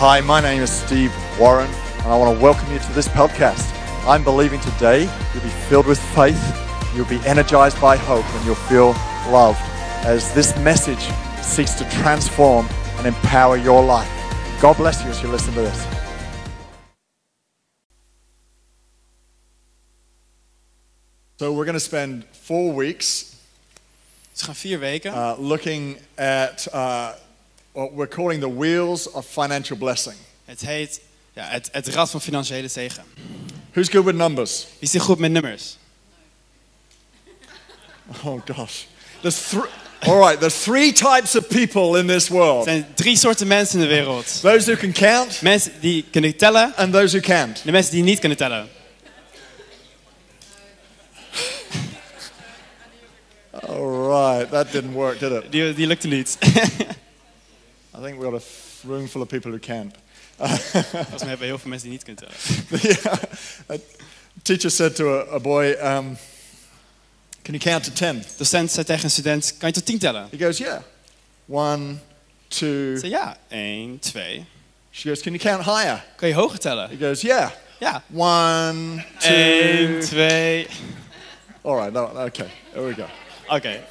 Hi, my name is Steve Warren, and I want to welcome you to this podcast. I'm believing today you'll be filled with faith, you'll be energized by hope, and you'll feel loved as this message seeks to transform and empower your life. God bless you as you listen to this. So we're going to spend four weeks Dus we gaan vier weken uh, looking at uh, what we're calling the wheels of financial blessing. Het heet ja, het, het Rad van Financiële Zegen. Who's good with numbers? Wie is er goed met nummers? Oh gosh, there's three. All right, there's three types of people in this Er world: zijn drie soorten mensen in de wereld. those who can count Mensen die kunnen tellen and those who can't. de mensen die niet kunnen tellen. All right, that didn't work, did it? Die, die lukte niet. I think we got a room full of people who can't. Volgens mij hebben we heel veel mensen die niet kunnen tellen. yeah. A teacher said to a, a boy, um, "Can you count to ten?" De docent zei tegen een student, kan je tot tien tellen? He goes, "Yeah." One, two. Zei ja, één, twee. She goes, "Can you count higher?" Kan je hoger tellen? He goes, "Yeah." Ja. One, two. Eén, twee. All right, no, okay, there we go. Oké.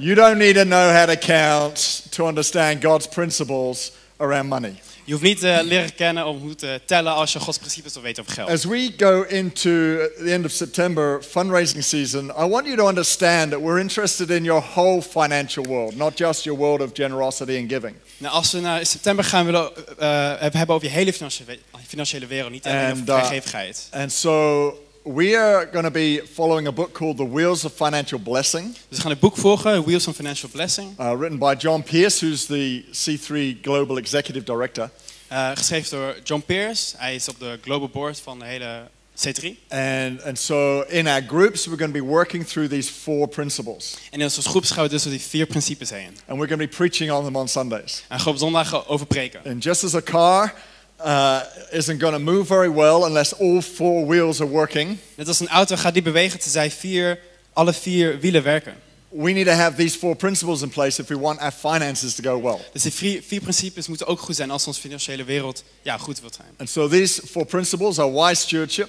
You don't need to know how to count to understand God's principles around money. Je hoeft niet te leren kennen om hoe te tellen als je Gods principes wil weten over geld. As we go into the end of September fundraising season, I want you to understand that we're interested in your whole financial world, not just your world of generosity and giving. Nou, als we naar september gaan willen eh, eh, hebben over je hele financiële, financiële wereld, niet alleen over And, uh, vrijgevigheid. And so we are going to be following a book called The Wheels of Financial Blessing, we gaan het boek volgen, Wheels of Financial Blessing. uh, written by John Pierce, who's the C3 Global Executive Director. eh, geschreven door John Pierce. Hij is op de global board van de hele C3. And, and so in our groups, we're going to be working through these four principles. En in onze groep gaan we dus door die vier principes heen. And we're going to be preaching on them on Sundays. En gaan op zondag over preken. And just as a car uh, isn't going to move very well unless all four wheels are working, Net als een auto gaat die bewegen tenzij vier, alle vier wielen werken. we need to have these four principles in place if we want our finances to go well. Dus die vier, vier principes moeten ook goed zijn als onze financiële wereld ja, goed wil zijn. And so these four principles are wise stewardship,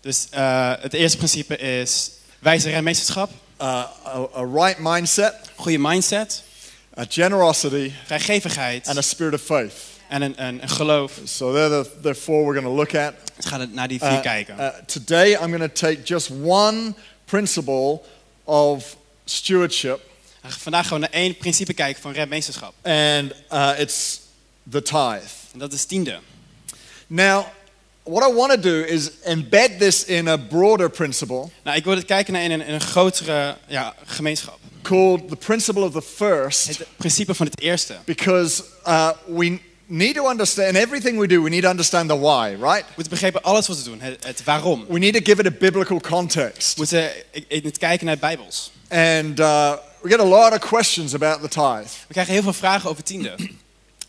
Dus eh, het eerste principe is wijze renmeesterschap, uh, a, a right mindset, goede mindset, a generosity, vrijgevigheid and a spirit of faith. En een, een, een geloof. So they're the, the four we're going to look at. Dus we gaan naar die vier Uh, kijken. uh, today, I'm going to take just one principle of stewardship, Vandaag gaan we naar één principe kijken van renmeesterschap. and uh, it's the tithe. En dat is tiende. Now, what I want to do is embed this in a broader principle Nou, ik wil het kijken naar in een, in een grotere ja, gemeenschap. called the principle of the first, Het principe van het eerste. because uh, we need to understand everything we do, we need to understand the why, right? We moeten begrijpen alles wat we doen, het, het waarom. We need to give it a biblical context. We moeten in- in het kijken naar Bijbels. And uh, we get a lot of questions about the tithe. We krijgen heel veel vragen over tiende.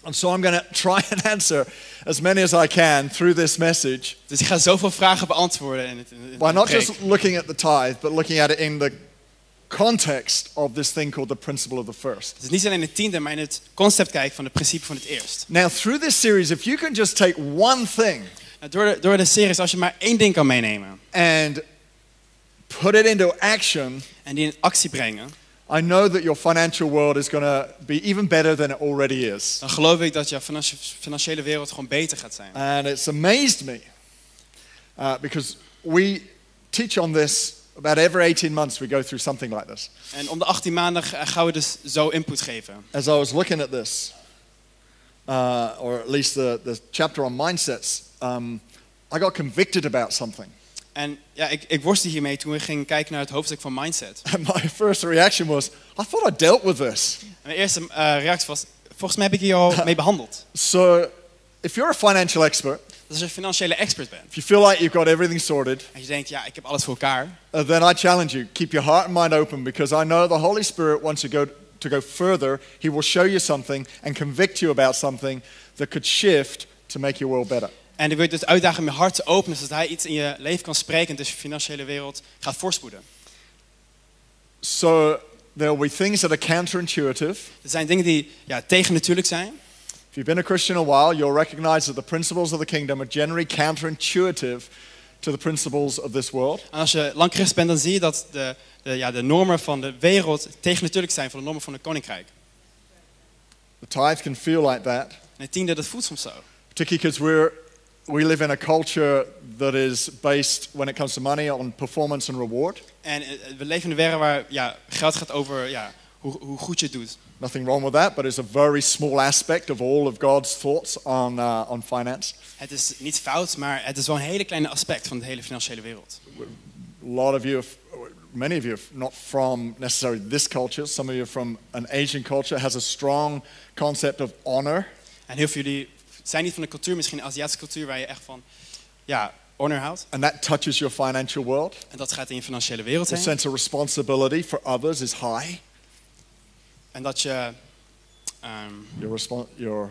And so I'm going to try and answer as many as I can through this message Dus ik ga zoveel vragen beantwoorden in het, in het by not just looking at the tithe, but looking at it in the context of this thing called the principle of the first. Dus niet alleen het tiende, maar in het concept kijken van het principe van het eerst. Now, through this series, if you can just take one thing Nou, door, de, door de series, als je maar één ding kan meenemen and put it into action, en die in actie brengen, I know that your financial world is going to be even better than it already is. dan geloof ik dat jouw financi- financiële wereld gewoon beter gaat zijn. And it's amazed me uh, because we teach on this about every 18 months, we go through something like this. En om de 18 maanden ga- gaan we dus zo input geven. As I was looking at this, uh, or at least the, the chapter on mindsets, um, I got convicted about something. En ja, ik, ik worstel hiermee toen we gingen kijken naar het hoofdstuk van mindset. And my first reaction was, I thought I dealt with this. En mijn eerste eh, reactie was, volgens mij heb ik hier al mee behandeld. So, if you're a financial expert, als je een financiële expert bent if you feel like you've got everything sorted, en je denkt, ja, ik heb alles voor elkaar. uh, then I challenge you keep your heart and mind open because I know the Holy Spirit wants to go to go further. He will show you something and convict you about something that could shift to make your world better. En ik wil je dus uitdagen om je hart te openen, zodat hij iets in je leven kan spreken en dus je financiële wereld gaat voorspoeden. So there will be things that are counterintuitive. Er zijn dingen die ja, tegennatuurlijk zijn. You've been a Christian a while, you'll recognize that the principles of the kingdom are generally counterintuitive to the principles of this world. En als je lang christen bent, dan zie je dat de, de, ja, de normen van de wereld tegennatuurlijk zijn van de normen van het koninkrijk. The tithe can feel like that, En het tiende, dat voelt soms zo. particularly because we're we live in a culture that is based, when it comes to money, on performance and reward. En eh, we leven in een wereld waar ja, geld gaat over ja, hoe, hoe goed je het doet. Nothing wrong with that, but it's a very small aspect of all of God's thoughts on, uh, on finance. Het is niet fout, maar het is wel een hele kleine aspect van de hele financiële wereld. A lot of you, have, many of you, are not from necessarily this culture. Some of you are from an Asian culture, has a strong concept of honor. En heel veel jullie zijn niet van de cultuur, misschien een Aziatische cultuur waar je echt van ja, honor houdt. And that touches your financial world. En dat gaat in je financiële wereld The sense of responsibility for others is high. En dat je ehm, Your, your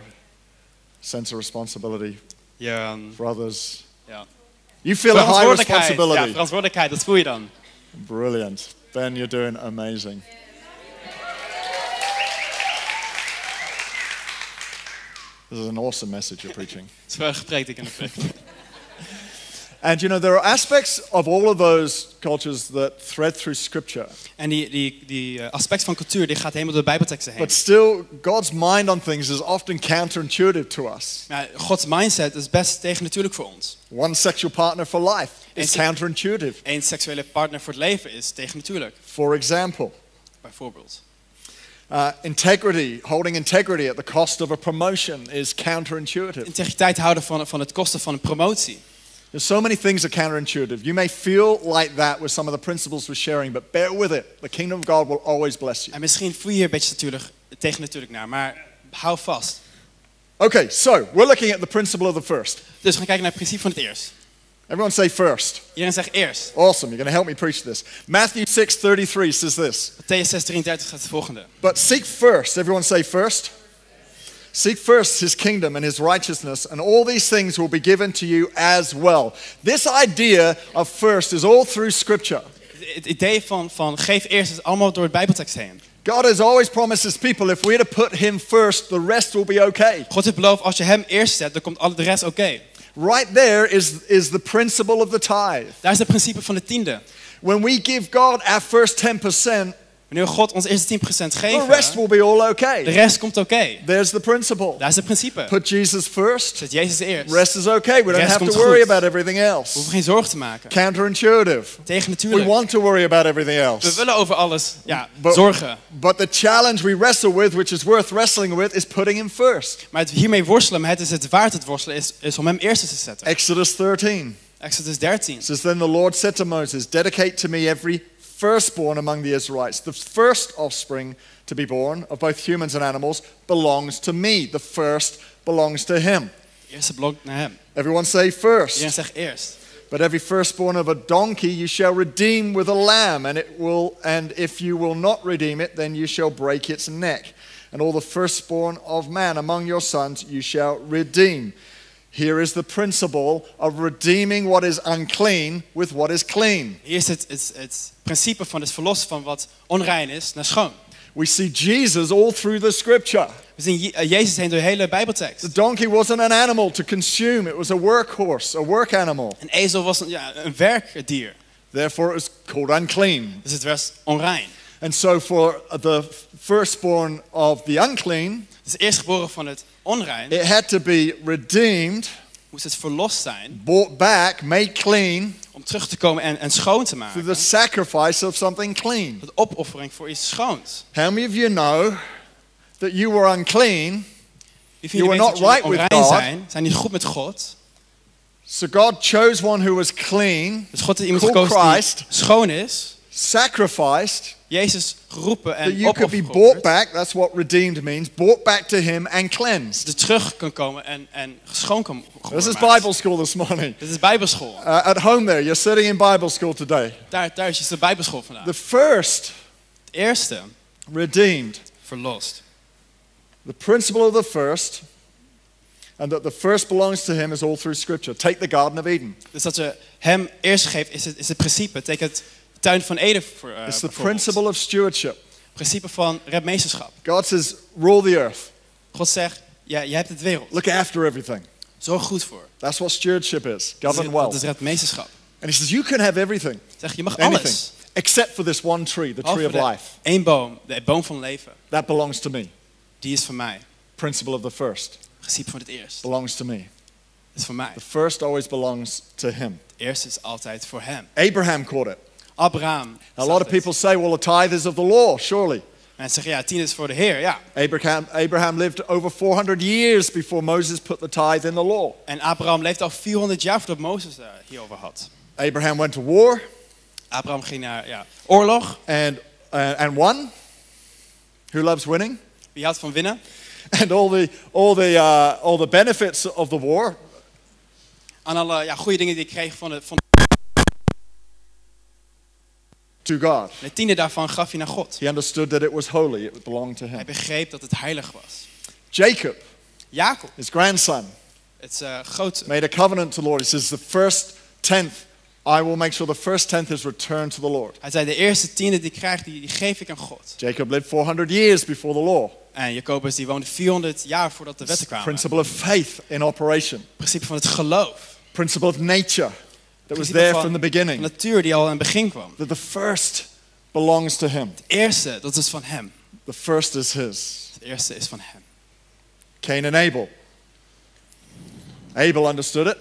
sense of responsibility je ehm, um, for others. ja, You feel a high verantwoordelijkheid, ja, responsibility. verantwoordelijkheid, dat voel je dan. Brilliant. Ben, you're doing amazing. This is an awesome message you're preaching. Het is wel gepreekt, ik in preek. And you know, there are aspects of all of those cultures that thread through Scripture. En die, die, die eh, aspect van cultuur die gaat helemaal door de Bijbelteksten heen. But still, God's mind on things is often counterintuitive to us. Maar Gods mindset is best tegennatuurlijk voor ons. One sexual partner for life is Is it- counterintuitive. Eén seksuele partner voor het leven is tegennatuurlijk, For example, bijvoorbeeld. uh, integrity, holding integrity at the cost of a promotion is counterintuitive. Integriteit houden van, van het kosten van een promotie. There's so many things are counterintuitive. You may feel like that with some of the principles we're sharing, but bear with it. The kingdom of God will always bless you. En misschien voel je je een beetje natuurlijk, tegennatuurlijk naar, maar hou vast. Okay, so we're looking at the principle of the first. Dus we gaan kijken naar het principe van het eerst. Everyone say first. Iedereen zegt eerst. Awesome. You're going to help me preach this. Matthew 6:33 says this. Matthäus 6:33 gaat het volgende. But seek first, everyone say first. Seek first his kingdom and his righteousness, and all these things will be given to you as well. This idea of first is all through scripture. Het idee van, van geef eerst is allemaal door het Bijbeltekst heen. God has always promised his people if we're to put him first, the rest will be okay. God heeft beloofd, als je hem eerst zet, dan komt alle de rest oké. Right there is, is the principle of the tithe. Daar is het principe van de tiende. When we give God our first 10%, Wanneer we God ons eerste 10% the geven, rest will be all de okay. rest komt oké. There's the principle. Daar is het principe. Put Jesus first, Zet Jezus eerst. rest is okay. We don't have to worry goed. about everything We else. hoeven geen zorgen te maken. Counterintuitive. Tegen We want to worry about everything We else. willen over alles ja, But- zorgen. But the challenge we wrestle with, which is worth wrestling with, is putting him first. Maar het hiermee worstelen, het is het waard het worstelen, is, is om hem eerst te zetten. Exodus 13 Exodus 13. says, Then the Lord said to Moses, Dedicate to me every firstborn among the Israelites. The first offspring to be born of both humans and animals belongs to me. The first belongs to him. Eerste blok naar hem. Everyone say first. Iedereen zegt eerst. But every firstborn of a donkey you shall redeem with a lamb, and it will and if you will not redeem it, then you shall break its neck. And all the firstborn of man among your sons you shall redeem. Here is the principle of redeeming what is unclean with what is clean. Hier is het, het, het principe van het verlossen van wat onrein is naar schoon. We see Jesus all through the scripture. We zien eh, Jezus heen door de hele Bijbeltekst. The donkey wasn't an animal to consume, it was a workhorse, a work animal. Een ezel was een, ja, een werkdier. Therefore, it was called unclean. Dus het was onrein. And so, for the firstborn of the unclean, Dus eerstgeboren van het It had to be redeemed, moest het verlost zijn bought back, made clean om terug te komen en, en schoon te through the sacrifice of something clean. De opoffering voor iets schoons. How many of you know that you were unclean, You were not right with God. zijn, zijn niet goed met God. so God chose one who was clean, Dus God heeft iemand gekozen die Christ. schoon is. Sacrificed, Jezus geroepen that en you could be bought back. That's what redeemed means. Bought back to Him and cleansed. er terug kan komen en, en schoon kan This is. Bible school this morning. Dit is bijbelschool. Uh, at home, there, you're sitting in Bible school today. Daar, daar is de bijbelschool vandaan. The first Het eerste, redeemed. verlost. The principle of the first, and that the first belongs to Him, is all through Scripture. Take the Garden of Eden. Dus dat je hem eerst geeft, is het, is het principe. Teken het tuin van Eden voor, eh, It's the principle of stewardship. principe van redmeesterschap. God says, rule the earth. God zegt, ja, je hebt het wereld. Look after everything. Zorg goed voor. That's what stewardship is. Govern is, well. dat is het meesterschap. And he says, You can have everything, Zeg, je mag anything, alles. except for this one tree, the tree of life. één boom, de boom van leven. That belongs to me. Die is van mij. Principle of the first Principe van het eerst. belongs to me. Is van mij. The first always belongs to him. Het eerste is altijd voor hem. Abraham caught it. Abraham. A lot of people say, well, the tithe is of the law, surely. Mensen zeggen, ja, tien is voor de Heer. Ja. Abraham, Abraham lived over 400 years before Moses put the tithe in the law. En Abraham leefde al 400 jaar voordat Mozes het hierover had. Abraham went to war Abraham ging naar ja, oorlog. and, uh, and won. Who loves winning? Wie houdt van winnen? And all the, all, the, uh, all the benefits of the war. Aan alle ja, goede dingen die ik kreeg van de, van to God. de tiende daarvan gaf hij naar God. He understood that it was holy, it belonged to Hij him. begreep dat het heilig was. Jacob, Jacob, his grandson, het uh, groot, made a covenant to the Lord. He says, The first tenth, I will make sure the first tenth is returned to the Lord. hij zei de eerste tiende die ik krijg, die, die geef ik aan God. Jacob lived 400 years before the law. En Jacobus die woonde 400 jaar voordat de wetten kwamen. Principle of faith in operation, Het principe van het geloof. principle of nature that was there from the beginning. natuur die al in het begin kwam. That the first belongs to him. Het eerste, dat is van hem. The first is his. Het eerste is van hem. Cain and Abel. Abel understood it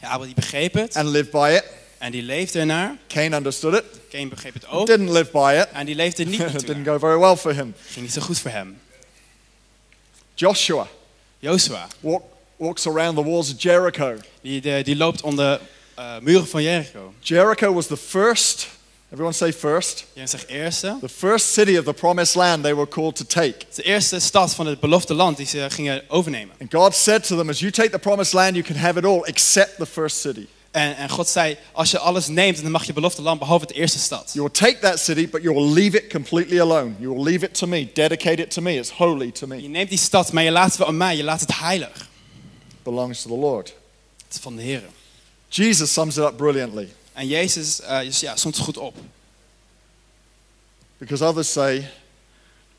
Ja, Abel die begreep het and lived by it. en die leefde ernaar. Cain understood it, Cain begreep het ook didn't live by it. en die leefde niet it didn't go very well for him. ging niet zo goed voor hem. Joshua Jozua, walk, walks around the walls of Jericho. die, de- die loopt om de eh, muren van Jericho. Jericho was the first, everyone say first, Je zegt eerste. the first city of the promised land they were called to take. De eerste stad van het beloofde land die ze gingen overnemen. And God said to them, as you take the promised land, you can have it all except the first city. En, en God zei, als je alles neemt, dan mag je beloofde land behalve het eerste stad. You will take that city, but you will leave it completely alone. You will leave it to me, dedicate it to me. It's holy to Je me. neemt die stad, maar je laat het wel aan mij. Je laat het heilig. Belongs to the Lord. Het is van de Heer. Jesus sums it up brilliantly En Jezus uh, ja, stond het goed op. because others say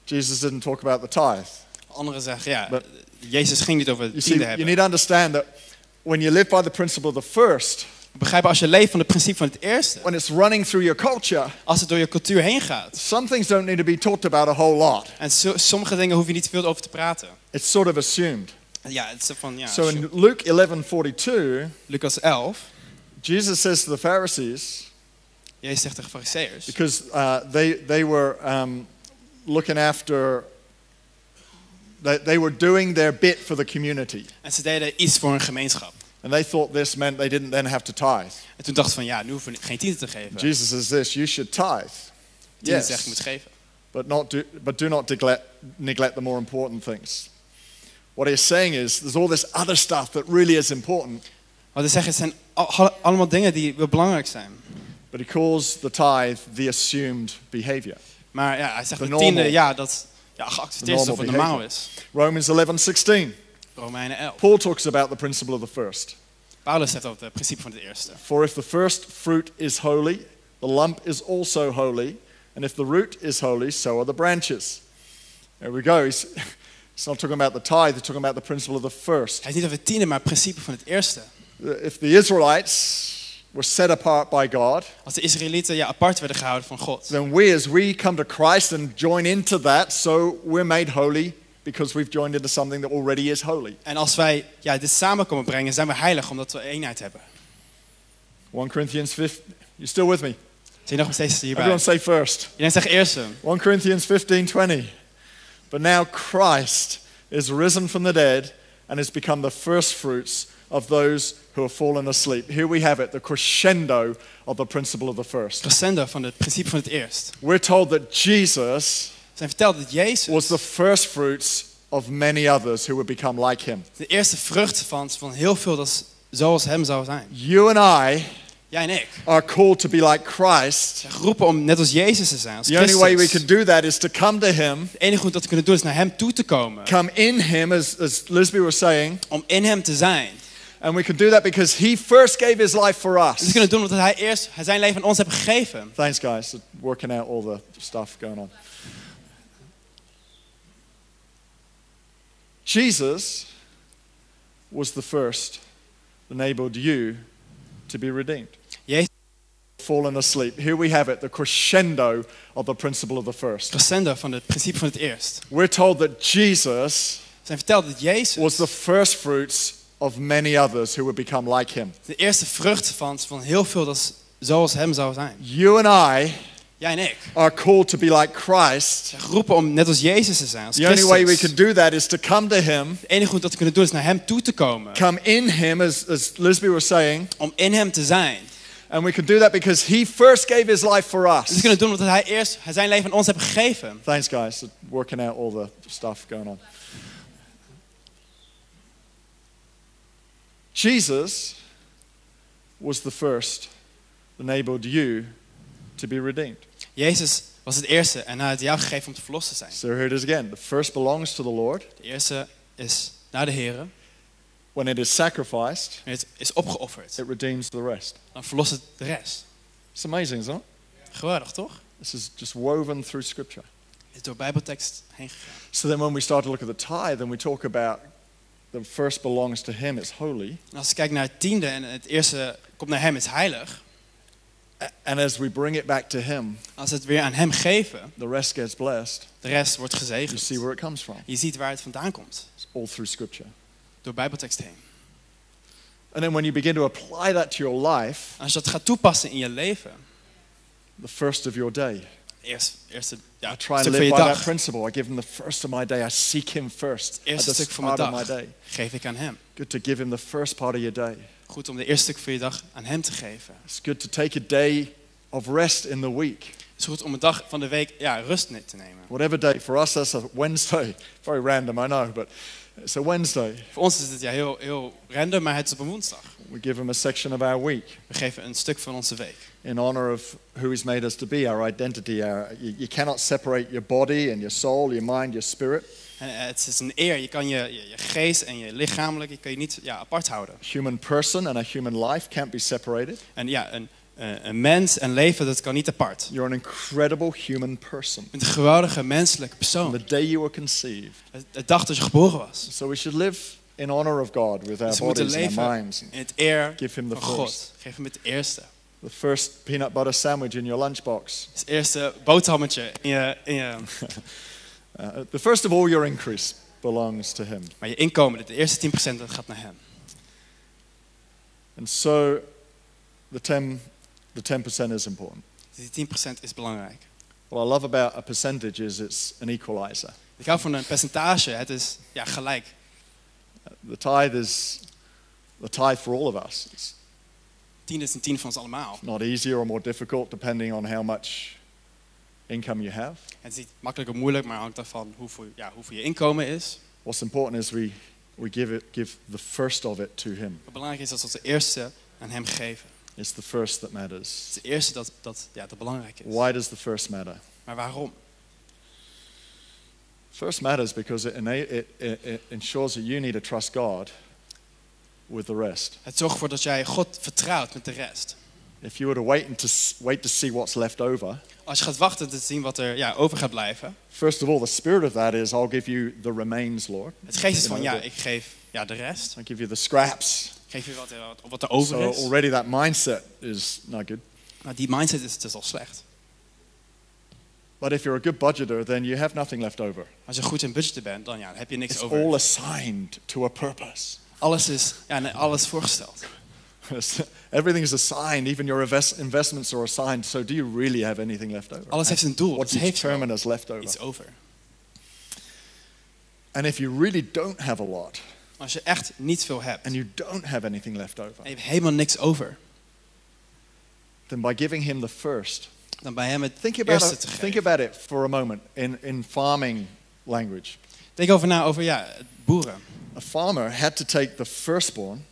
Jesus didn't talk about the tithe. Anderen zeggen, ja, But- Jezus ging niet over You het see, tiende you hebben. need to understand that when you live by the principle of the first, Begrijp als je leeft van het principe van het eerste. when it's running through your culture, Als het door je cultuur heen gaat. some things don't need to be talked about a whole lot. En so- sommige dingen hoef je niet veel over te praten. It's sort of assumed. Ja, het is van, ja, So in Luke 11:42, Lucas 11. Jesus says to the Pharisees, Jezus zegt tegen fariseërs. because uh, they, they were um, looking after, they, they were doing their bit for the community. En ze deden iets voor een gemeenschap. And they thought this meant they didn't then have to tithe. En toen dachten ze van, ja, nu hoeven we geen tiende te geven. Jesus says this, you should tithe. Tiende zegt, je moet geven. but, not do, but do not neglect, neglect the more important things. What he's saying is there's all this other stuff that really is important, Wat hij zegt, het zijn al- allemaal dingen die belangrijk zijn. but he calls the tithe the assumed behavior. Maar ja, hij zegt de tiende, ja, dat ja, geaccepteerd is of het normaal is. Romans 11:16. Romeinen 11. Paul talks about the principle of the first. Paulus zegt over het principe van het eerste. For if the first fruit is holy, the lump is also holy, and if the root is holy, so are the branches. There we go. He's, he's not talking about the tithe, he's talking about the principle of the first. Hij is niet over het tiende, maar het principe van het eerste. If the Israelites were set apart by God, Als de Israëlieten ja, apart werden gehouden van God. then we, as we come to Christ and join into that, so we're made holy because we've joined into something that already is holy. En als wij ja, dit samen komen brengen, zijn we heilig omdat we eenheid hebben. 1 Corinthians 15. You still with me? Zie je nog steeds hierbij? Everyone say first. Iedereen zegt eerste. 1 Corinthians 15:20. But now Christ is risen from the dead and has become the first fruits of those who have fallen asleep. Here we have it, the crescendo of the principle of the first. Crescendo van het principe van het eerst. We're told that Jesus zijn verteld dat Jezus was the first fruits of many others who would become like him. de eerste vrucht van, van heel veel dat zoals hem zou zijn. You and I Jij en ik. are called to be like Christ. Geroepen om net als Jezus te zijn. Als The only way we can do that is to come to him, Het enige goed dat we kunnen doen is naar hem toe te komen. come in him, as, as Lisby was saying, Om in hem te zijn. and we can do that because he first gave his life for us. We kunnen doen omdat hij eerst zijn leven aan ons heeft gegeven. Thanks, guys, for working out all the stuff going on. Jesus was the first that enabled you to be redeemed. Jezus Fallen asleep. Here we have it, the crescendo of the principle of the first. crescendo van het principe van het eerst. We're told that Jesus zijn verteld dat Jezus was the first fruits of many others who would become like him. de eerste vrucht van, van heel veel dat zoals hem zou zijn. You and I Jij en ik. are called to be like Christ. geroepen om net als Jezus te zijn. Als The only way we can do that is to come to him, Het enige goed dat we kunnen doen is naar hem toe te komen. come in him, as, as Lisby was saying. Om in hem te zijn. And we can do that because he first gave his life for En we us. kunnen doen omdat hij eerst zijn leven aan ons heeft gegeven. Thanks, guys, for working out all the stuff going on. Jesus was the first that enabled you to be redeemed. Jezus was het eerste en hij had jou gegeven om te verlost te zijn. So here it is again. The first belongs to the Lord. De eerste is naar de Here. When it is sacrificed, het is opgeofferd. it redeems the rest. Dan verlost het de rest. It's amazing, isn't it? Geweldig, toch? This is just woven through Scripture. Het is door Bijbeltekst heen gegaan. So then when we start to look at the tithe and we talk about the first belongs to him, it's holy. En als je kijkt naar het tiende en het eerste komt naar hem, is heilig. And as we bring it back to him, Als we het weer aan hem geven, the rest gets blessed. de rest wordt You gezegend. see where it comes from. Je ziet waar het vandaan komt. It's all through Scripture. Door Bijbeltekst heen. And then when you begin to apply that to your life, als je dat gaat toepassen in je leven, the first of your day, eerst, eerste ja, I try and live by that dag, principle. I give him the first of my day. I seek him first at eerste stuk van mijn dag, day. geef ik aan hem. Good to give him the first part of your day. Goed om de eerste stuk van je dag aan hem te geven. It's good to take a day of rest in the week. Het is goed om een dag van de week ja, rust te nemen. Whatever day. For us, that's a Wednesday. Very random, I know, but it's a Wednesday. Voor ons is het ja, heel, heel random, maar het is op een woensdag. We give him a section of our week We geven een stuk van onze week. in honor of who he's made us to be, our identity. Our, you, you cannot separate your body and your soul, your mind, your spirit. Eh, het is een eer. Je kan je, je, je geest en je lichamelijk je kan je niet ja, apart houden. Human person and a human life can't be separated. En ja, een, eh, een mens en leven, dat kan niet apart. You're an incredible human person. Een geweldige menselijke persoon. the day you were conceived. Het- De dag dat je geboren was. So we should live in honor of God with our Dus we moeten bodies and our leven minds. in het eer Give him the van God. first. Geef hem het eerste. The first peanut butter sandwich in your lunchbox. Het eerste boterhammetje in je, in je... Uh, the first of all your increase belongs to him. Maar je inkomen, de eerste 10% dat gaat naar hem. And so the 10, the 10% is important. Dus die 10% is belangrijk. What I love about a percentage is it's an equalizer. Ik hou van een percentage. Het is ja, gelijk. The tithe is the tithe for all of us. It's 10 is een 10 van ons allemaal. not easier or more difficult depending on how much income you have. Het is niet makkelijk of moeilijk, maar hangt ervan hoeveel, ja, hoeveel je inkomen is. What's important is we, we give, it, give the first of it to him. Wat belangrijk is, dat we als eerste aan hem geven. It's the first that Het matters. is het eerste dat, dat, ja, dat belangrijk is. Why does the first matter? Maar waarom? First matters because it, it, it, it ensures that you need to trust God with the rest. Het zorgt ervoor dat jij God vertrouwt met de rest. If you were to wait, and to, wait to see what's left over, Als je gaat wachten te zien wat er ja, over gaat blijven. first of all, the spirit of that is I'll give you the remains, Lord. Het geest is van, ja, ik geef ja, de rest. I'll give you the scraps. Ik geef je wat, er- wat, wat er over So is. already that mindset is not good. Maar die mindset is dus al slecht. But if you're a good budgeter, then you have nothing left over. Als je goed in budgetten bent, dan ja, dan heb je niks It's over. all assigned to a purpose. Alles is, ja, alles is voorgesteld. Everything is assigned, even your investments are assigned. So do you really have anything left over? Alles heeft een doel. What Dus do you heeft determine as left over? iets over. And if you really don't have a lot, Als je echt niet veel hebt and you don't have anything left over, en je hebt helemaal niks over, then by giving him the first, dan bij hem het think about eerste it, te think geven. about it for a moment in, in farming language. Denk over na over ja, boeren. A farmer had to take the firstborn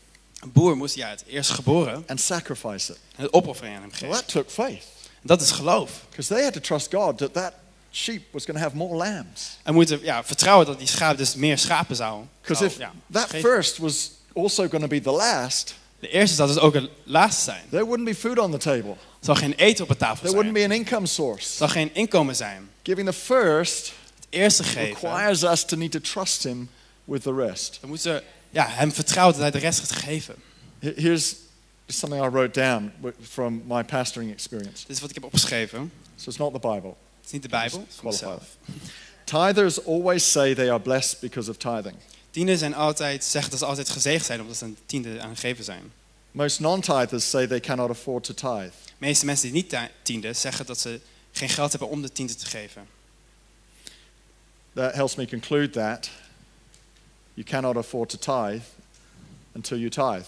Een boer moest ja, het eerst geboren and sacrifice it. en het opoffering aan hem Well, geven. that took faith Dat is geloof. because they had to trust God that that sheep was going to have more lambs. En moeten ja, vertrouwen dat die schaap dus meer schapen zou, Because if ja, that geven. first was also going to be the last, De eerste zou dus ook het laatste zijn. there wouldn't be food on the table. Er zal geen eten op de tafel There zijn. wouldn't be an income Er source. zal geen inkomen zijn. Giving the first Het eerste geven requires us to need to trust Him with the rest. We moeten ja, hem vertrouwen dat hij de rest gaat geven. He- Here's something I wrote down from my pastoring experience. Dit is wat ik heb opgeschreven. So it's not the Bible. Het is niet de Bijbel, het. Tithers always say they are blessed because of tithing. Tienden zijn altijd, zeggen dat ze altijd gezegend zijn omdat ze een tiende aan het geven zijn. Most non tithers say they cannot afford to tithe. De meeste mensen die niet ti- tienden zeggen dat ze geen geld hebben om de tiende te geven. That helps me conclude that you cannot afford to tithe until you tithe.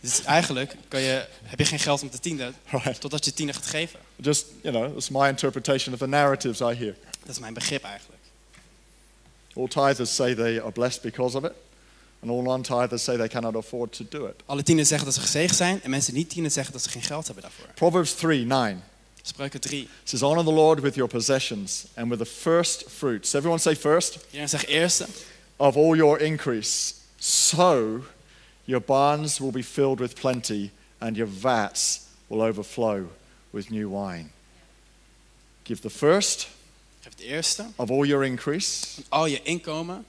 Dus eigenlijk kan je, heb je geen geld om te tienden Right. totdat je tiende gaat geven. Just, you know, that's my interpretation of the narratives I hear. Dat is mijn begrip eigenlijk. All tithers say they are blessed because of it, and all non tithers say they cannot afford to do it. Alle tieners zeggen dat ze gezegend zijn en mensen die niet tienen zeggen dat ze geen geld hebben daarvoor. Proverbs 3 9 Spreuken 3. says, Honor the Lord with your possessions and with the first fruits. Everyone say first. Iedereen zegt eerste. Of all your increase. So your barns will be filled with plenty, and your vats will overflow with new wine. Give the first Geef het eerste. of all your increase. Van al je inkomen.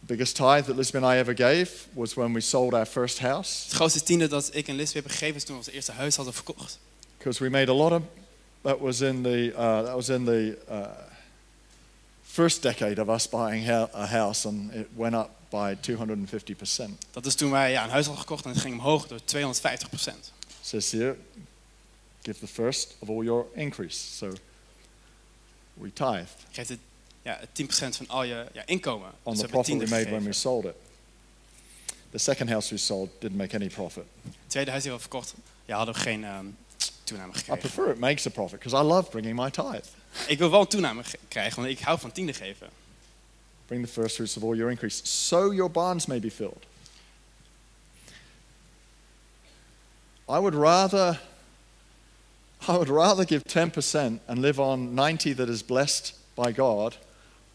The biggest tithe that Lisbon and I ever gave was when we sold our first house. Het grootste tiende dat ik en Liz hebben gegeven is toen we ons eerste huis hadden verkocht. because we made a lot of that was in the uh, that was in the uh, first decade of us buying a house and it went up by 250 percent. Dat is toen wij ja, een huis hadden gekocht en het ging omhoog door 250 procent. says here give the first of all your increase. So we tithed Geef het, ja, het 10% van al je ja, inkomen. on Dus the profit we made when we sold it. The second house we sold didn't make any profit. Het tweede huis die we verkocht, ja, hadden we geen ehm, toename i gekregen. prefer it makes a profit because i love bringing my tithe Ik wil wel een toename ge- krijgen, want ik hou van tiende geven. bring the first fruits of all your increase so your barns may be filled I would rather I would rather give 10% and live on 90 that is blessed by God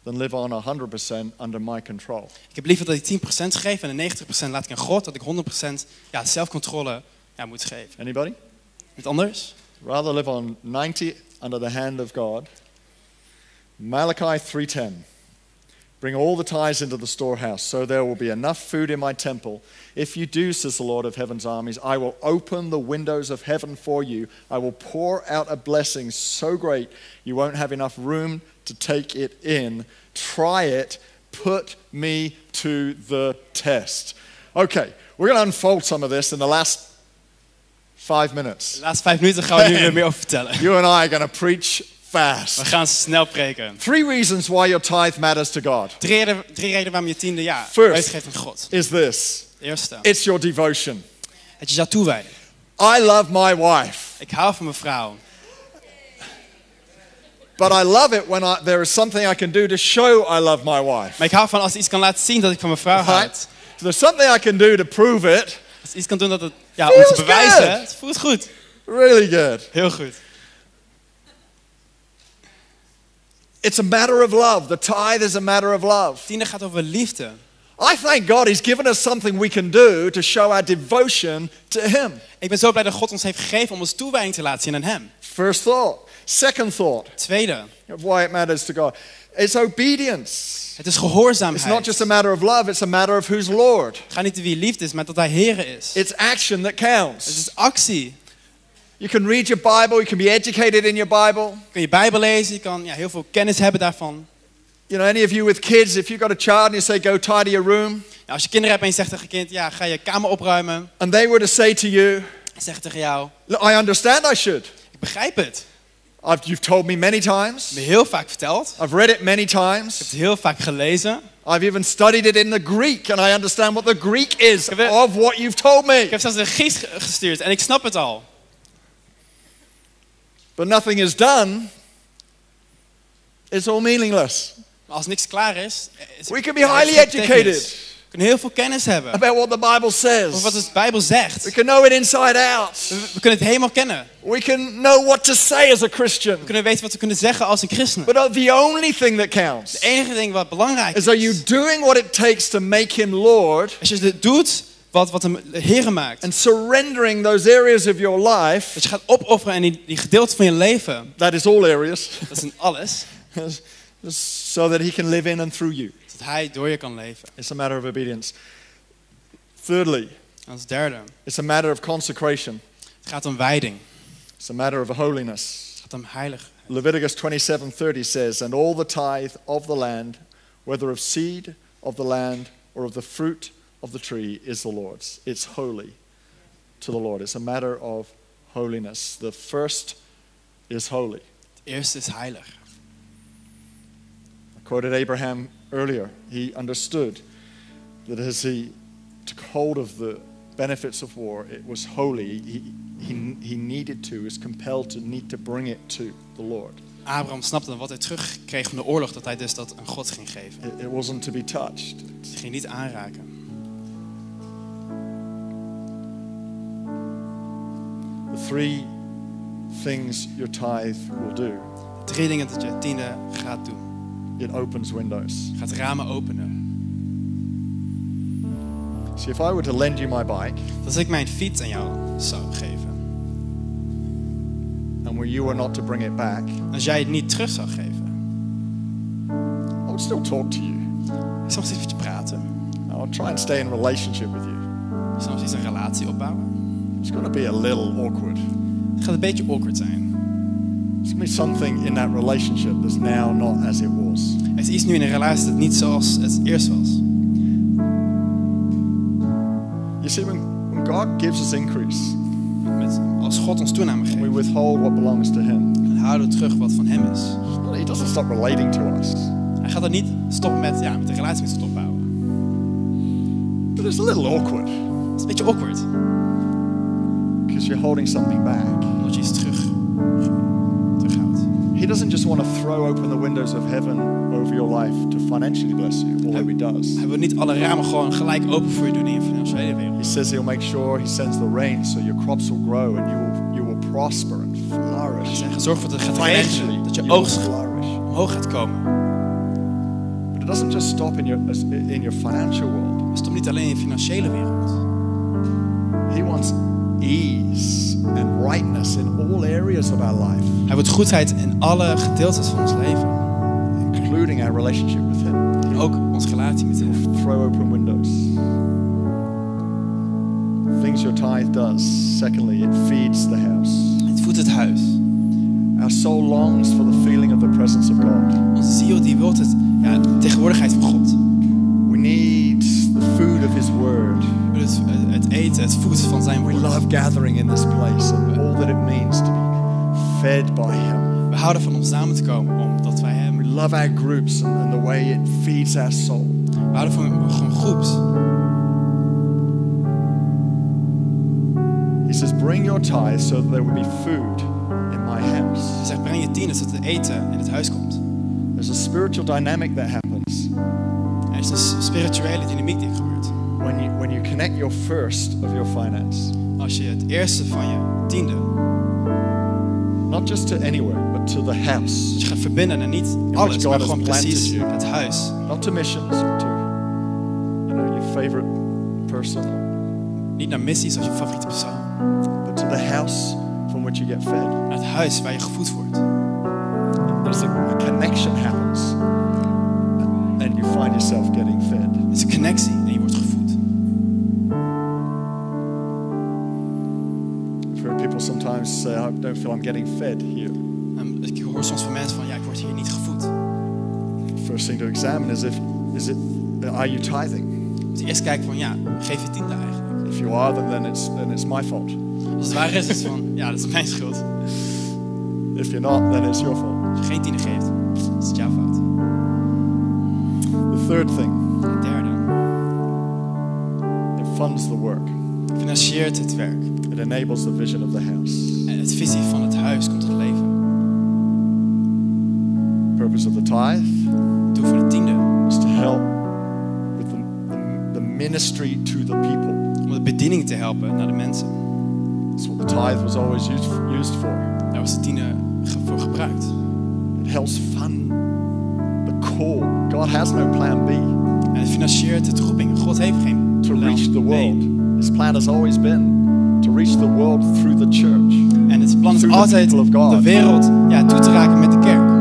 than live on 100% under my control. Ik heb liever dat ik 10% geef en de 90% laat ik aan God, dat ik 100% ja, zelfcontrole ja, moet geven. Anybody? Niet anders? Rather live on 90 under the hand of God. Malachi 3:10. Bring all the tithes into the storehouse, so there will be enough food in my temple. If you do, says the Lord of heaven's armies, I will open the windows of heaven for you. I will pour out a blessing so great you won't have enough room to take it in. Try it. Put me to the test. Okay, we're going to unfold some of this in the last five minutes. De laatste vijf minuten gaan we nu er meer over vertellen. You and I are going to preach We fast. gaan snel preken. Three reasons why your tithe matters to God Drie redenen, drie redenen waarom je tiende ja, First. uitgeeft aan God. is this De eerste, it's your devotion. het is jouw toewijding. I love my wife, Ik hou van mijn vrouw. but I love it when I, there is something I can do to show I love my wife. Maar ik hou van als iets kan laten zien dat ik van mijn vrouw houd. So there's something I can do to prove it. Als iets kan doen dat het, ja, om Feels te bewijzen, good. het voelt goed. Really good. Heel goed. It's a matter of love. The tithe is a matter of love. Tiende gaat over liefde. I thank God He's given us something we can do to show our devotion to Him. Ik ben zo blij dat God ons heeft gegeven om ons toewijding te laten zien aan Hem. First thought. Second thought Tweede, of why it matters to God. It's obedience. het is It's not gehoorzaamheid. just a matter of love, it's a matter of who's Lord. Het gaat niet om wie liefde is, maar dat Hij Heer is. It's action that Het counts. is actie. You can read your Bible, you can be educated in your Bible. Je kan je Bijbel lezen, je kan ja, heel veel kennis hebben daarvan. You know, any of you with kids, if you've got a child and you say, go tidy your room, Ja, als je kinderen hebt en je zegt tegen je kind, ja, ga je kamer opruimen. and they were to say to you, zegt tegen jou, I understand I should. ik begrijp het. I've, you've told me many times, me heel vaak verteld. I've read it many times. Ik heb het heel vaak gelezen. I've even studied it in the Greek, and I understand what the Greek is heb of what you've told me. Ik heb zelfs de Grieks gestuurd en ik snap het al. But nothing is done, it's all meaningless. Maar als niks klaar is... is We er can be highly het is geen betekenis. educated kunnen heel veel kennis hebben. about what the Bible Over wat says. de Bijbel zegt. We can know it inside out. We, we kunnen het helemaal kennen. We can know what to say as a Christian. We kunnen weten wat we kunnen zeggen als een christen. But uh, the only thing that counts Het enige ding wat belangrijk is are you is, doing what it takes to make him Lord als je het doet wat, wat hem Heer maakt. and surrendering those areas of your life, Dat je gaat opofferen en die, die gedeelte van je leven, that is all areas, dat is in alles, so that he can live in and through you. dat zodat hij door je kan leven. It's a matter of obedience. Thirdly, als derde, it's a matter of consecration. het gaat om wijding. It's a matter of holiness. Het gaat om heilig. Leviticus 27:30 says, "And all the tithe of the land, whether of seed of the land or of the fruit of the tree, is the Lord's. It's holy to the Lord. It's a matter of holiness. The first is holy. Het eerste is heilig. Quoted Abraham earlier. He understood that as he took hold of the benefits of war, it was holy. He, he, he needed to, is compelled to need to bring it to the Lord. Abraham snapte wat hij terugkreeg van de oorlog, dat hij dus dat aan God ging geven. It, it wasn't to be touched. Hij ging niet aanraken. The three things your tithe will do Drie dingen dat je tiende gaat doen. It opens windows. Gaat ramen openen. See, if I were to lend you my bike Als ik mijn fiets aan jou zou geven. and were you were not to bring it back, Als jij het niet terug zou geven. I would still talk to you. Ik zou nog praten. I would try and stay in relationship with you. Ik zou nog steeds een relatie opbouwen. It's going to be a little awkward. Het gaat een beetje awkward zijn. Something in that relationship that's now not as it was. Er is iets nu in een relatie dat niet zoals het eerst was. You see, when, when God gives us increase, Met, als God ons toename we geeft, withhold what belongs to Him. dan houden we terug wat van hem is. He doesn't stop relating to us. Hij gaat er niet stoppen met, ja, met de relatie met ons opbouwen. But it's a little awkward Het is een beetje awkward. because you're holding something back. Omdat je iets terug. He doesn't just want to throw open the windows of heaven over your life to financially bless you, although He does. Hij wil niet alle ramen gewoon gelijk open voor je doen in je financiële wereld. He says He'll make sure He sends the rain so your crops will grow and you will, you will prosper and Hij flourish. zegt, zorg ervoor dat het gaat regenen. Dat je oogst flourish. omhoog gaat komen. But it doesn't just stop in your, in your financial world. Het stopt niet alleen in je financiële wereld. He wants ease and rightness in all areas of our life, Hij wil goedheid in alle gedeeltes van ons leven. including our relationship with Him. En ook onze relatie met hem. Throw open windows. Things your tithe does. Secondly, it feeds the house. Het voedt het huis. Our soul longs for the feeling of the presence of God. Onze ziel die wil het, ja, de tegenwoordigheid van God. Het, het eten, het voedsel van zijn We love gathering in this place and all that it means to be fed by Him. We houden van om samen te komen, omdat wij hem... We love our groups and, the way it feeds our soul. We houden van gewoon groeps. He says, Bring your tithe so that there will be food in my house. Hij zegt, breng je tienen zodat het eten in het huis komt. There's a spiritual dynamic that happens Er is een spirituele dynamiek die gebeurt. when you connect your first of your finance, Als je het eerste van je tiende, not just to anywhere, but to the house, je gaat verbinden en niet alles, maar gewoon precies you. het huis. not to missions or to you know your favorite person, Niet naar missies als je favoriete persoon, but to the house from which you get fed. naar het huis waar je gevoed wordt. There's a, a connection happens, and you find yourself getting fed. It's a een connectie sometimes say, "I don't feel I'm getting fed here." Ik hoor soms van mensen van, ja, ik word hier niet gevoed. First thing to examine is if is it are you tithing? Dus eerst kijken van, ja, geef je tiende eigenlijk. If you are, then, then it's then it's my fault. Als het waar is, is het van, ja, dat is mijn schuld. If you're not, then it's your fault. Als je geen tiende geeft, is het jouw fout. The third thing, En derde, it funds the work. financiert het werk. Enables the vision of the house. En het visie van het huis komt tot leven. Purpose of the tithe Het doel van de tiende, is to help with the, the, the ministry to the people. om de bediening te helpen naar de mensen. That's what the tithe was always used, used for. Daar was de tiende ge- voor gebruikt. It helps fund the call. God has no plan B En het financiert het roeping. God heeft geen to plan reach the B. world. His plan has always been to reach the world through the church. En het plan is the altijd people of God. de wereld ja, toe te raken met de kerk.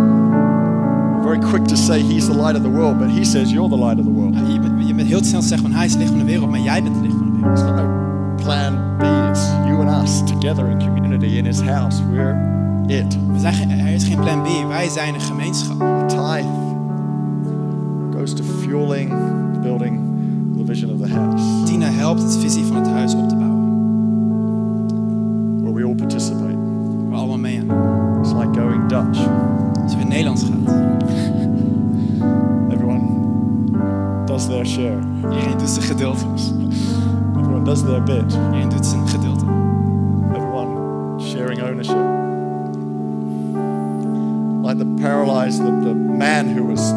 very quick to say he's the light of the world, but he says you're the light of the world. Je bent, je bent heel snel te zeggen van hij is het licht van de wereld, maar jij bent het licht van de wereld. It's not no plan B. It's you and us together in community in his house. We're it. We zijn geen- er is geen plan B, wij zijn een gemeenschap. Tithe goes to fueling, building the vision of the house, Tina helpt het visie van het huis op te bouwen. Share. Iedereen doet zijn gedeelte. Everyone does their bit. Iedereen doet zijn gedeelte. Everyone sharing ownership. Like the paralyzed, the, the man who was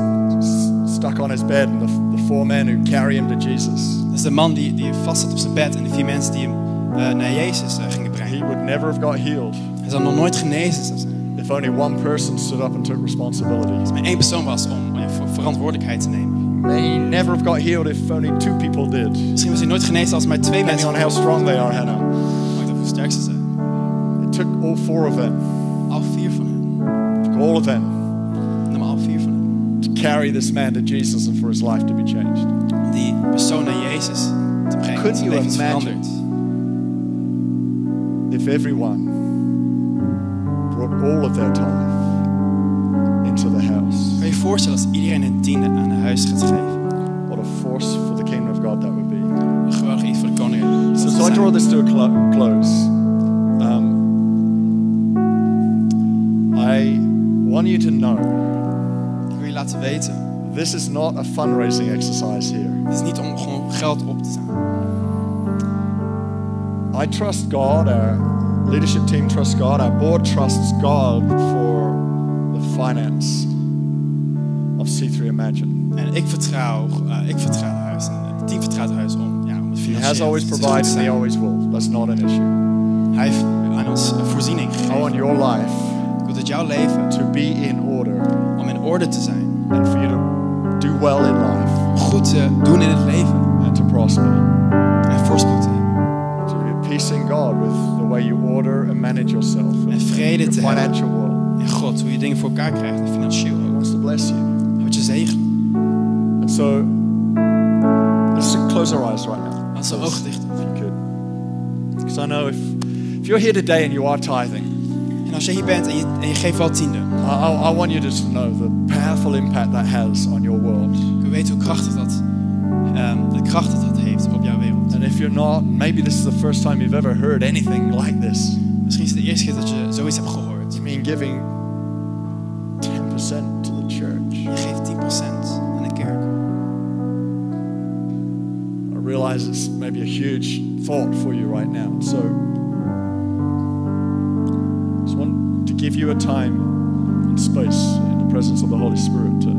stuck on his bed, and the, the four men who carry him to Jesus. Dat is de man die, die vast zat op zijn bed en de vier mensen die hem eh, naar Jezus eh, gingen brengen. He would never have got healed Hij zal nog nooit genezen zijn. if only one person stood up and took responsibility. Als maar één persoon was om eh, voor verantwoordelijkheid te nemen. May he never have got healed if only two people did. Misschien was hij nooit genezen als maar twee Depending mensen on how strong they are, Hannah. Maakt dat hoe sterk ze zijn. It took all four of them, Al vier van hen. it took all of them, Nam al vier van hen. to carry this man to Jesus and for his life to be changed. Om die persoon naar Jezus te brengen. Couldn't Dat zijn you leven is imagine? veranderd. If everyone brought all of their tithe voorstellen als iedereen een tiende aan huis gaat geven? what a force for the kingdom of God that would be. Een geweldig iets voor de koning. So, so I draw this to a clo- close. Um, I want you to know Ik wil je laten weten. this is not a fundraising exercise here. Het is niet om gewoon geld op te. I trust God, our leadership team trusts God, our board trusts God for the finance of C3 Imagine. En ik vertrouw, eh, ik vertrouw het huis. En het team vertrouwt het huis om, ja, om het He financieel has always provided and he always will. That's not an issue. Hij heeft aan ons een voorziening gegeven. want your life Ik wil dat jouw leven to be in order om in orde te zijn. and for you to do well in life Goed te doen in het leven. and to prosper. En voorspoed te hebben. To be peace in God with the way you order and manage yourself En vrede te hebben. financial world. En God, hoe je dingen voor elkaar krijgt. Financieel He ook. wants to bless you. Hij zegen. And so let's close our eyes right now. Laat zijn ogen dicht doen. If you could. Because I know if, if you're here today and you are tithing, En als je hier bent en je, en je geeft wel tiende. I, I, I want you just to know the powerful impact that has on your world. Ik weten hoe krachtig dat, ehm, de kracht dat dat heeft op jouw wereld. And if you're not, maybe this is the first time you've ever heard anything like this. Misschien is het de eerste keer dat je zoiets hebt gehoord. I mean, giving 10% realize it's maybe a huge thought for you right now. So, I just want to give you a time and space in the presence of the Holy Spirit to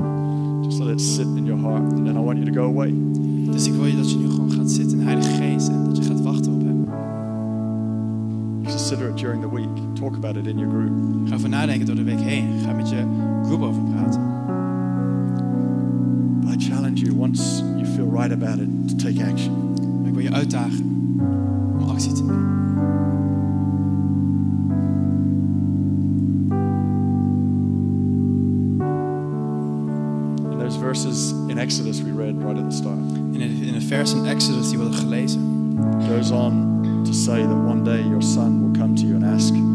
just let it sit in your heart. And then I want you to go away. Dus ik wil je dat je nu gewoon gaat zitten in Heilige Geest en dat je gaat wachten op Hem. Consider it during the week. Talk about it in your group. Ga over nadenken door de week heen. Ga met je groep over praten. But I challenge you, once right about it, to take action. Ik wil je uitdagen om actie te nemen. In those verses in Exodus we read right at the start, In een, in een vers in Exodus die we hadden gelezen. it goes on to say that one day your son will come to you and ask you,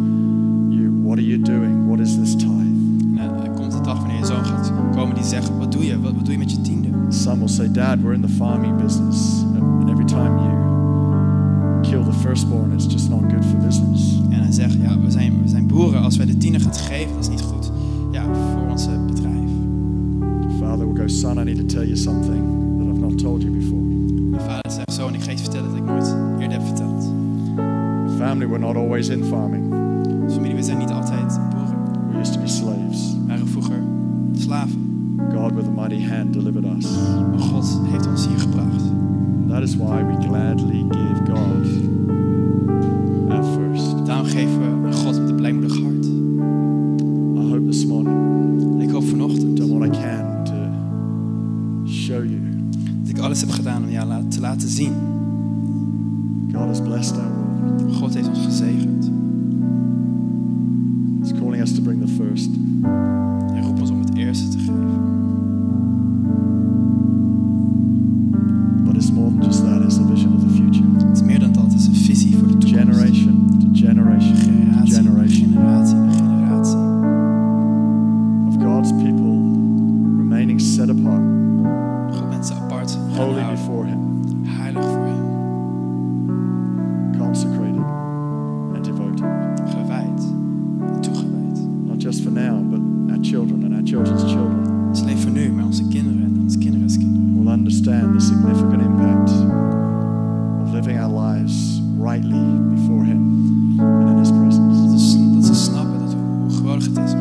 What are you doing? What is this tithe? En eh, er komt de dag wanneer je zoon gaat komen die zegt, wat doe je? Wat, wat doe je met je son will say, Dad, we're in the farming business. And every time you kill the firstborn, it's just not good for business. En hij zegt, ja, we zijn, we zijn boeren. Als wij de tiende gaan geven, dat is niet goed ja, voor ons eh, bedrijf. The father will go, Son, I need to tell you something that I've not told you before. Mijn vader zegt, zo, en ik ga iets vertellen dat ik nooit eerder heb verteld. Family were not always in farming. Familie, we zijn niet altijd boeren. We used to be slaves. We waren vroeger slaven. God, with a mighty hand, delivered us. God heeft ons hier gebracht. That is why we gladly give God and our children's children alleen voor nu, maar onze kinderen en onze kinderens kinderen. will understand the significant impact of living our lives rightly before Him and in His presence. Dat ze snappen dat hoe geweldig het is